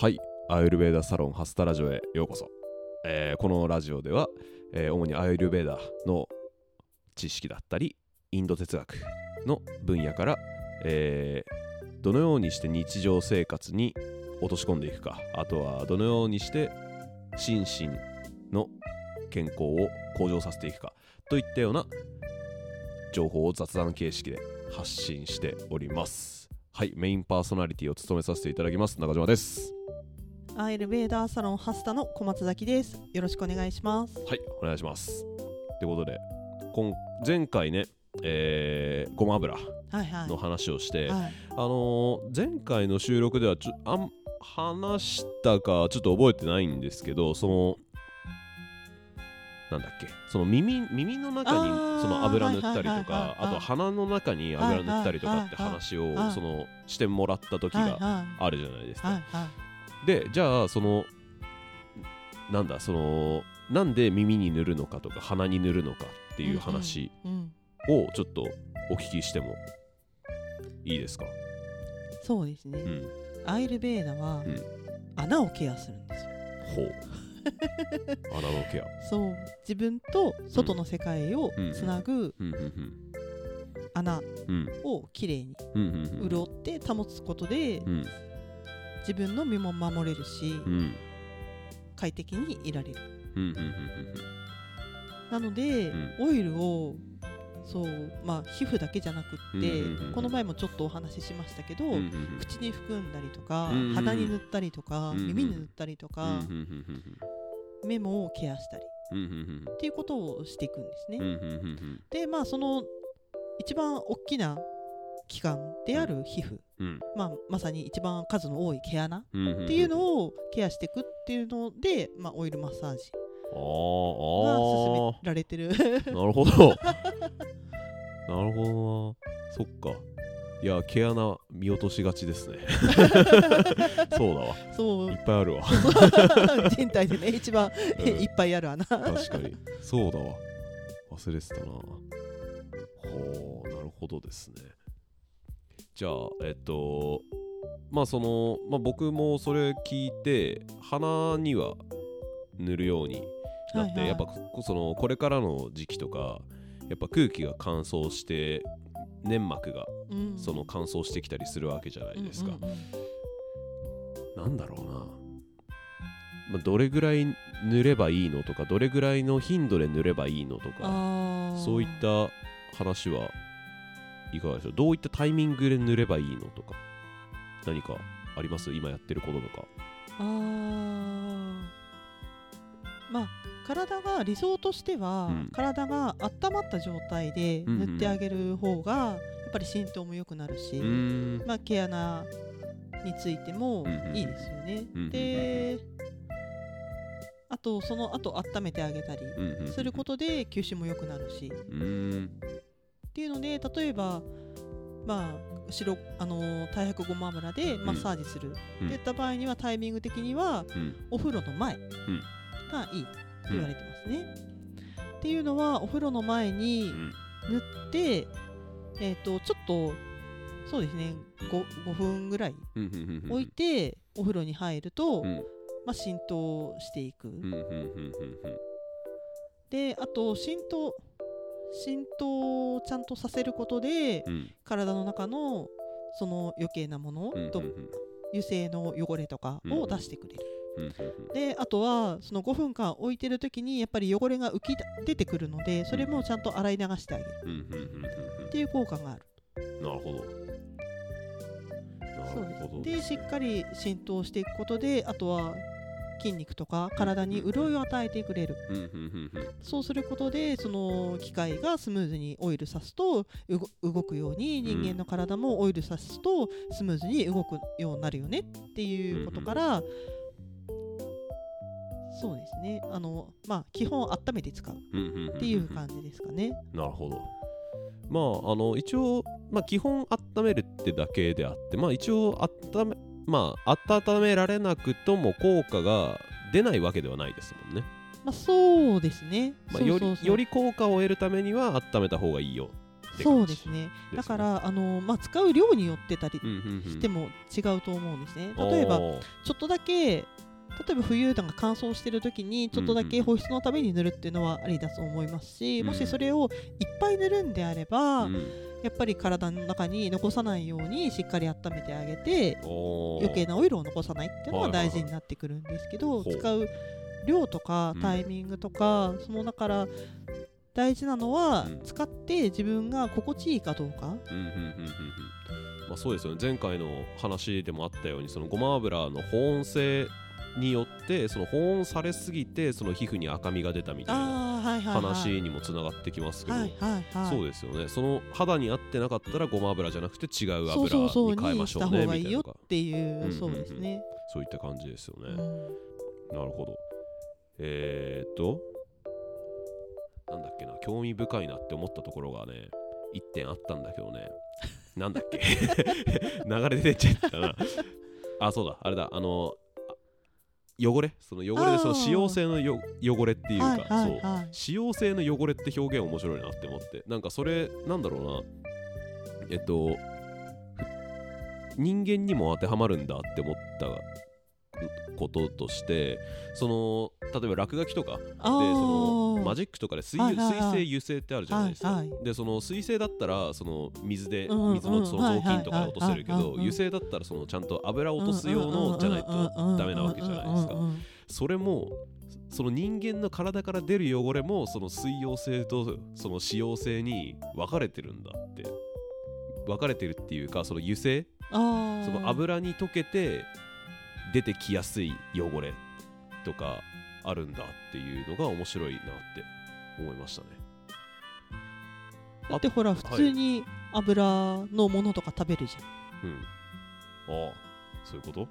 はい。アイルベーダサロンハスタラジオへようこそ、えーこのラジオでは、えー主にアイルベーダの知識だったりインド哲学の分野から、えーどのようにして日常生活に落とし込んでいくかあとはどのようにして心身の健康を向上させていくかといったような情報を雑談形式で発信しております。はい。メインパーソナリティを務めさせていただきます。中島です。アイルベーダーサロンハスタの小松崎です。よろしくお願いします。はいお願いしますということで今前回ねえーごま油はいはい。の話をして、はい、あのー前回の収録ではちょあん話したかちょっと覚えてないんですけどそのなんだっけその耳耳の中にその油塗ったりとはいはいはいかはいあと鼻の中に油塗ったりとかって話をはいそのしてもらった時はいがはあるじゃないですいはいか。はいでじゃあそのなんだそのなんで耳に塗るのかとか鼻に塗るのかっていう話うん、をちょっとお聞きしてもいいですか、そうですね、うん、アイルベーダは、うん。穴をケアするんですよ。ほう。穴のケア。そう。自分と外の世界をうんつなぐ穴うん。をきれいに潤って保つことで、うん自分の身も守れるし、うん快適にいられる。うんうんなので、うん。オイルをそうまあ皮膚だけじゃなくって、うんうんうんうん。この前もちょっとお話ししましたけど、うんうんうん。口に含んだりとか、うんうんうん。鼻に塗ったりとか、うんうん耳に塗ったりとか、うんうんうん目もケアしたりうんうんうん。っていうことをしていくんですね。うんうんうんうん。でまあその一番大きな器官である皮膚、うん。まあ、まさに一番数の多い毛穴っていうのをケアしていくっていうので、まあ、オイルマッサージがあ勧められてる。ー なるほど。なるほどな。そっか。いや毛穴見落としがちですね。そうだわ。そう。いっぱいあるわ。人体でね一番うん。いっぱいある穴。確かに。そうだわ。忘れてたな。ほうなるほどですねじゃあえっとまあその、まあ、僕もそれ聞いて鼻には塗るようになって、はいはい。やっぱこそのこれからの時期とかやっぱ空気が乾燥して粘膜がうん。その乾燥してきたりするわけじゃないですか、うんうんうん。なんだろうな、まあ、どれぐらい塗ればいいのとかどれぐらいの頻度で塗ればいいのとかそういった話はいかがでしょう？どういったタイミングで塗ればいいのとか何かあります？今やってることとか。あー。まあ体が理想としては、うん。体が温まった状態で塗ってあげる方が、やっぱり浸透も良くなるし、まあ、毛穴についてもいいですよね。うんうんであとその後温めてあげたりすることで吸収も良くなるし。うーんっていうので例えばまあ白あのー太白ごま油でマッサージする。うん。っていった場合にはタイミング的にはうん。お風呂の前がいいと言われてますね。っていうのはお風呂の前にうん。塗って、えー、とちょっとそうですね 5, 5分ぐらいうん。うん。うん。うん。置いてお風呂に入ると、うん。まあ、浸透していく。うん。うん。うん。うん。であと浸透浸透をちゃんとさせることでうん。うん体の中のその余計なものと油性の汚れとかを出してくれる。であとはその5分間置いてる時にやっぱり汚れが浮き出てくるのでそれもちゃんと洗い流してあげる。っていう効果がある。うんなるほど。そうなるほどでしっかり浸透していくことであとは筋肉とか体に潤いを与えてくれる。そうすることでその機械がスムーズにオイルさすと動くように人間の体もオイルさすとスムーズに動くようになるよねっていうことから、そうですね。あのまあ基本温めて使うっていう感じですかね。なるほど。まあ、あの、一応、まあ、基本温めるってだけであって、まあ、一応、温め、まあ、温められなくとも効果が出ないわけではないですもんね。まあそうですね。まあ、より、より効果を得るためには温めた方がいいよそうですねね。だからあの、まあ、使う量によってたりうんうんうんしても違うと思うんですね、例えばちょっとだけ例えば冬なんか乾燥してる時にちょっとだけ保湿のために塗るっていうのはありだと思いますし、うん。もしそれをいっぱい塗るんであれば、うんやっぱり体の中に残さないようにしっかり温めてあげて余計なオイルを残さないっていうのがはいはいはい。大事になってくるんですけど、ほう。使う量とかうん。タイミングとか、そのだから大事なのは、うん。使って自分が心地いいかどうか、うんうんうんうんうん。まあ、そうですよね。前回の話でもあったようにそのごま油の保温性によってその保温されすぎてその皮膚に赤みが出たみたいな話にもつながってきますけど、そうですよね。その肌に合ってなかったらごま油じゃなくて違う油に変えましょうねみたいな。っていう、そうですね、そういった感じですよね、うん。なるほど。えー、っとなんだっけな興味深いなって思ったところがね一点あったんだけどね。なんだっけ。流れ出ちゃったな。あそうだあれだ。あのあ汚れ？その汚れでその使用性のよ汚れっていうか、そうはい使用性の汚れって表現面白いなって思ってなんかそれなんだろうな。えっと人間にも当てはまるんだって思ったこととしてその例えば落書きとかであそーのマジックとかで水,、はい水性油性ってあるじゃないですか、でその水性だったらその水で水のその雑巾とかで落とせるけど油性だったらそのちゃん。と油を落とす用のじゃないとダメなわけじゃないですか。それもその人間の体から出る汚れもその水溶性とその脂溶性に分かれてるんだって。分かれてるっていうかその油性？その油に溶けて出てきやすい汚れとかあるんだっていうのが面白いなって思いましたね。だってほら普通に油のものとか食べるじゃん、うん。ああ、そういうこと？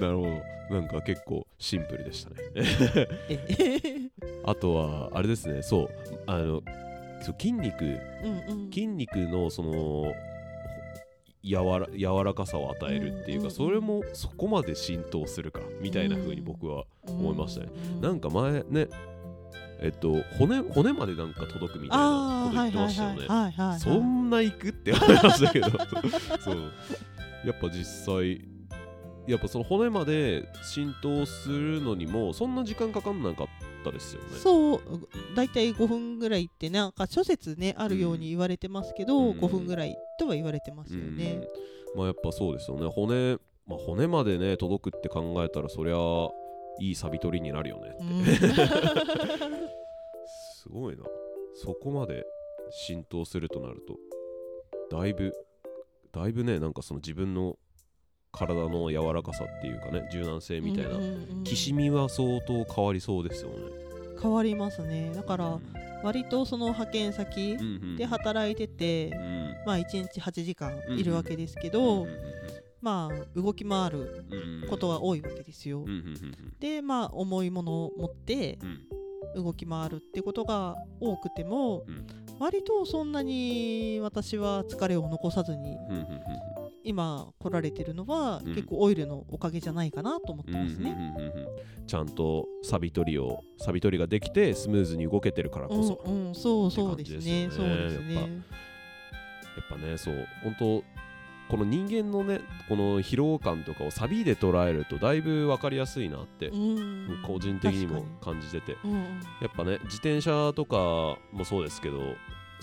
なるほど。なんか結構シンプルでしたね。えあとは、あれですね、そう、あの、筋肉、うんうん筋肉のその、柔ら柔らかさを与えるっていうか、それもそこまで浸透するかみたいな風に僕は思いましたね。なんか前ねえっと骨骨までなんか届くみたいなこと言ってましたよね。そんな行くって思いましたけど。そう。やっぱ実際やっぱその骨まで浸透するのにもそんな時間かかんなかったですよね。そう大体5分ぐらいってなんか諸説ねあるように言われてますけど、うん。5分ぐらいとは言われてますよね。うん。まあやっぱそうですよね。骨、まあ、骨までね届くって考えたらそりゃいいサビ取りになるよねって、うん。すごいな。そこまで浸透するとなるとだいぶだいぶねなんかその自分の体の柔らかさっていうかね柔軟性みたいな、うんうんうんきしみは相当変わりそうですよね。変わりますね。だからうん。割とその派遣先で働いてて、うん。まあ1日8時間うんいるわけですけうど、んうん。まあ動き回ることが多いわけですよ。うんうんうんでまあ重いものを持って動き回るってことが多くても、うん。割とそんなに私は疲れを残さずに今来られてるのは、うん。結構オイルのおかげじゃないかなと思ってますね。うんうんうんうん。ちゃんとサビ取りをサビ取りができてスムーズに動けてるからこそ、うんうん、そうそうですね。ってそうですよね。やっぱ。ねそう本当この人間のねこの疲労感とかをサビで捉えるとだいぶ分かりやすいなって、うん。個人的にも確感じてて。うんうん。やっぱね自転車とかもそうですけど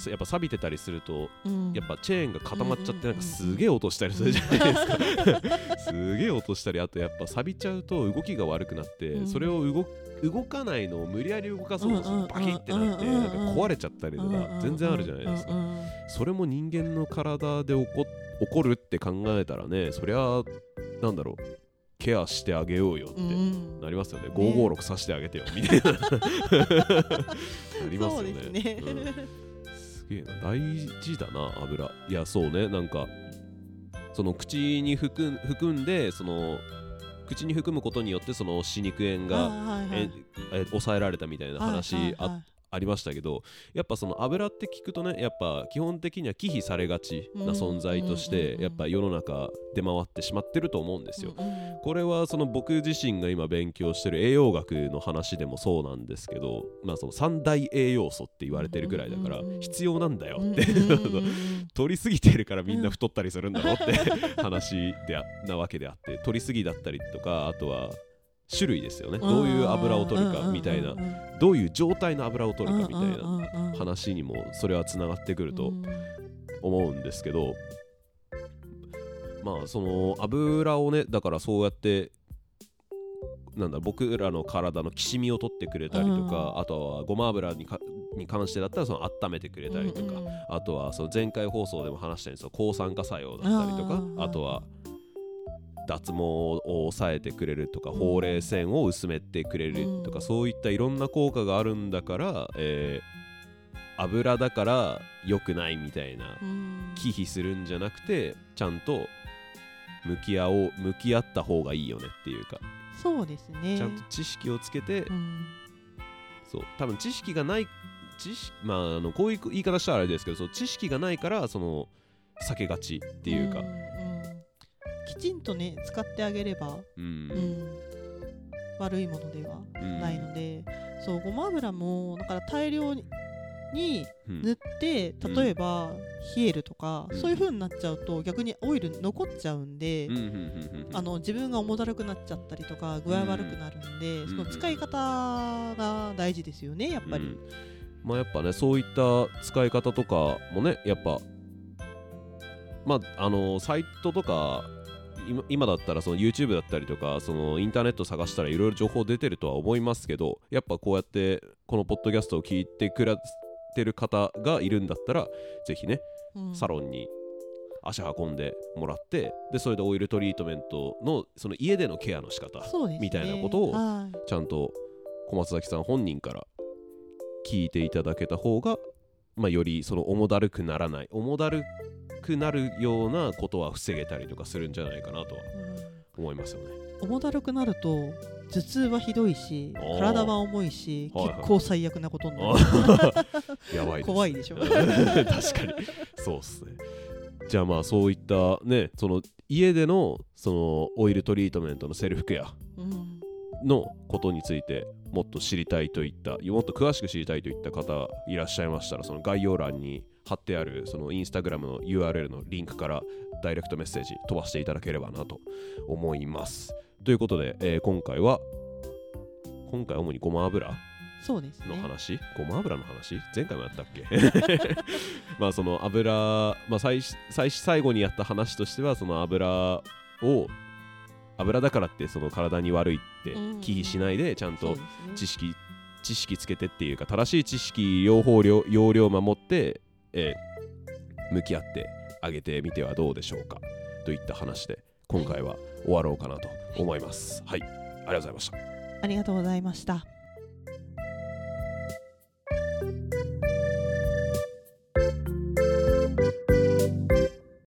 やっぱ錆びてたりするとうん。やっぱチェーンが固まっちゃってなんかうんうんうん。うんすげえ音したりするじゃないですか。すげえ音したりあとやっぱ錆びちゃうと動きが悪くなって、うん。それを動動かないのを無理やり動かそうとするうんうんとバキってなってうんうんなんか壊れちゃったりとか全然あるじゃないですか。うんうんそれも人間の体で起こ起こるって考えたらねそりゃなんだろうケアしてあげようよってうんうん。なりますよね。556刺してあげてよみたいな。なりますよね。ね。うん。すげえな。大事だな油。いやそうね。なんかその口に含んでその口に含むことによってその歯肉炎が、はいはい。抑えられたみたいな話あはいありましたけどやっぱその油って聞くとねやっぱ基本的には忌避されがちな存在としてやっぱ世の中出回ってしまってると思うんですよ。これはその僕自身が今勉強してる栄養学の話でもそうなんですけど、まあ、その三大栄養素って言われてるぐらいだから必要なんだよって取りすぎてるからみんな太ったりするんだろうって話であなわけであって取りすぎだったりとかあとは種類ですよね。どういう油を取るかみたいな。どういう状態の油を取るかみたいな話にもそれはつながってくるとうん。思うんですけどまあその油をねだからそうやってなんだ僕らの体のきしみを取ってくれたりとか、あとはごま油にかに関してだったらその温めてくれたりとか、あとはその前回放送でも話したようにその抗酸化作用だったりとかあとは脱毛を抑えてくれるとか、うん。ほうれい線を薄めてくれるとか、うん。そういったいろんな効果があるんだから、えー油だから良くないみたいなうん。忌避するんじゃなくてちゃんと向き合おう向き合った方がいいよねっていうか、そうですね。ちゃんと知識をつけて、うん。そう。多分知識がない知識まああのこういう言い方したらあれですけどそう知識がないからその避けがちっていうか。んんきちんとね使ってあげれば、うん。うん。悪いものではうん。ないので、そうごま油もだから大量に塗って例えば冷えるとか、うん。そういう風になっちゃうと逆にオイル残っちゃうんで、うんうんうんうんうん。あの自分が重だるくなっちゃったりとか具合悪くなるんで、ん。その使い方が大事ですよねやっぱり。うん。まあやっぱねそういった使い方とかもねやっぱまああのサイトとか今今だったらその YouTube だったりとかそのインターネット探したらいろいろ情報出てるとは思いますけどやっぱこうやってこのポッドキャストを聞いてくれてる方がいるんだったらぜひねうん。サロンに足運んでもらってでそれでオイルトリートメントのその家でのケアの仕方ね。みたいなことをはい。ちゃんと小松崎さん本人から聞いていただけた方が、まあ、よりその重だるくならない重だるくなるようなことは防げたりとかするんじゃないかなとはうん。思いますよね。重だるくなると頭痛はひどいし体は重いし、はいはい。結構最悪なことになあるー。やばい怖いでしょ。確かに。そうっすね。じゃあまあそういったねその家でのそのオイルトリートメントのセルフケアうん。のことについてもっと知りたいといったもっと詳しく知りたいといった方いらっしゃいましたらその概要欄に貼ってあるそのインスタグラムの URL のリンクからダイレクトメッセージ飛ばしていただければなと思います。ということで、えー今回は今回主にごま油そうですね。の話、ごま油の話？前回もやったっけ？まあその油、まあ、最最最後にやった話としてはその油を油だからってその体に悪いってうん。忌避しないでちゃんと知識知識つけてっていうか正しい知識用法量容量を守って、えー向き合ってあげてみてはどうでしょうか？といった話で今回は終わろうかなと思います。はい。ありがとうございました。ありがとうございました。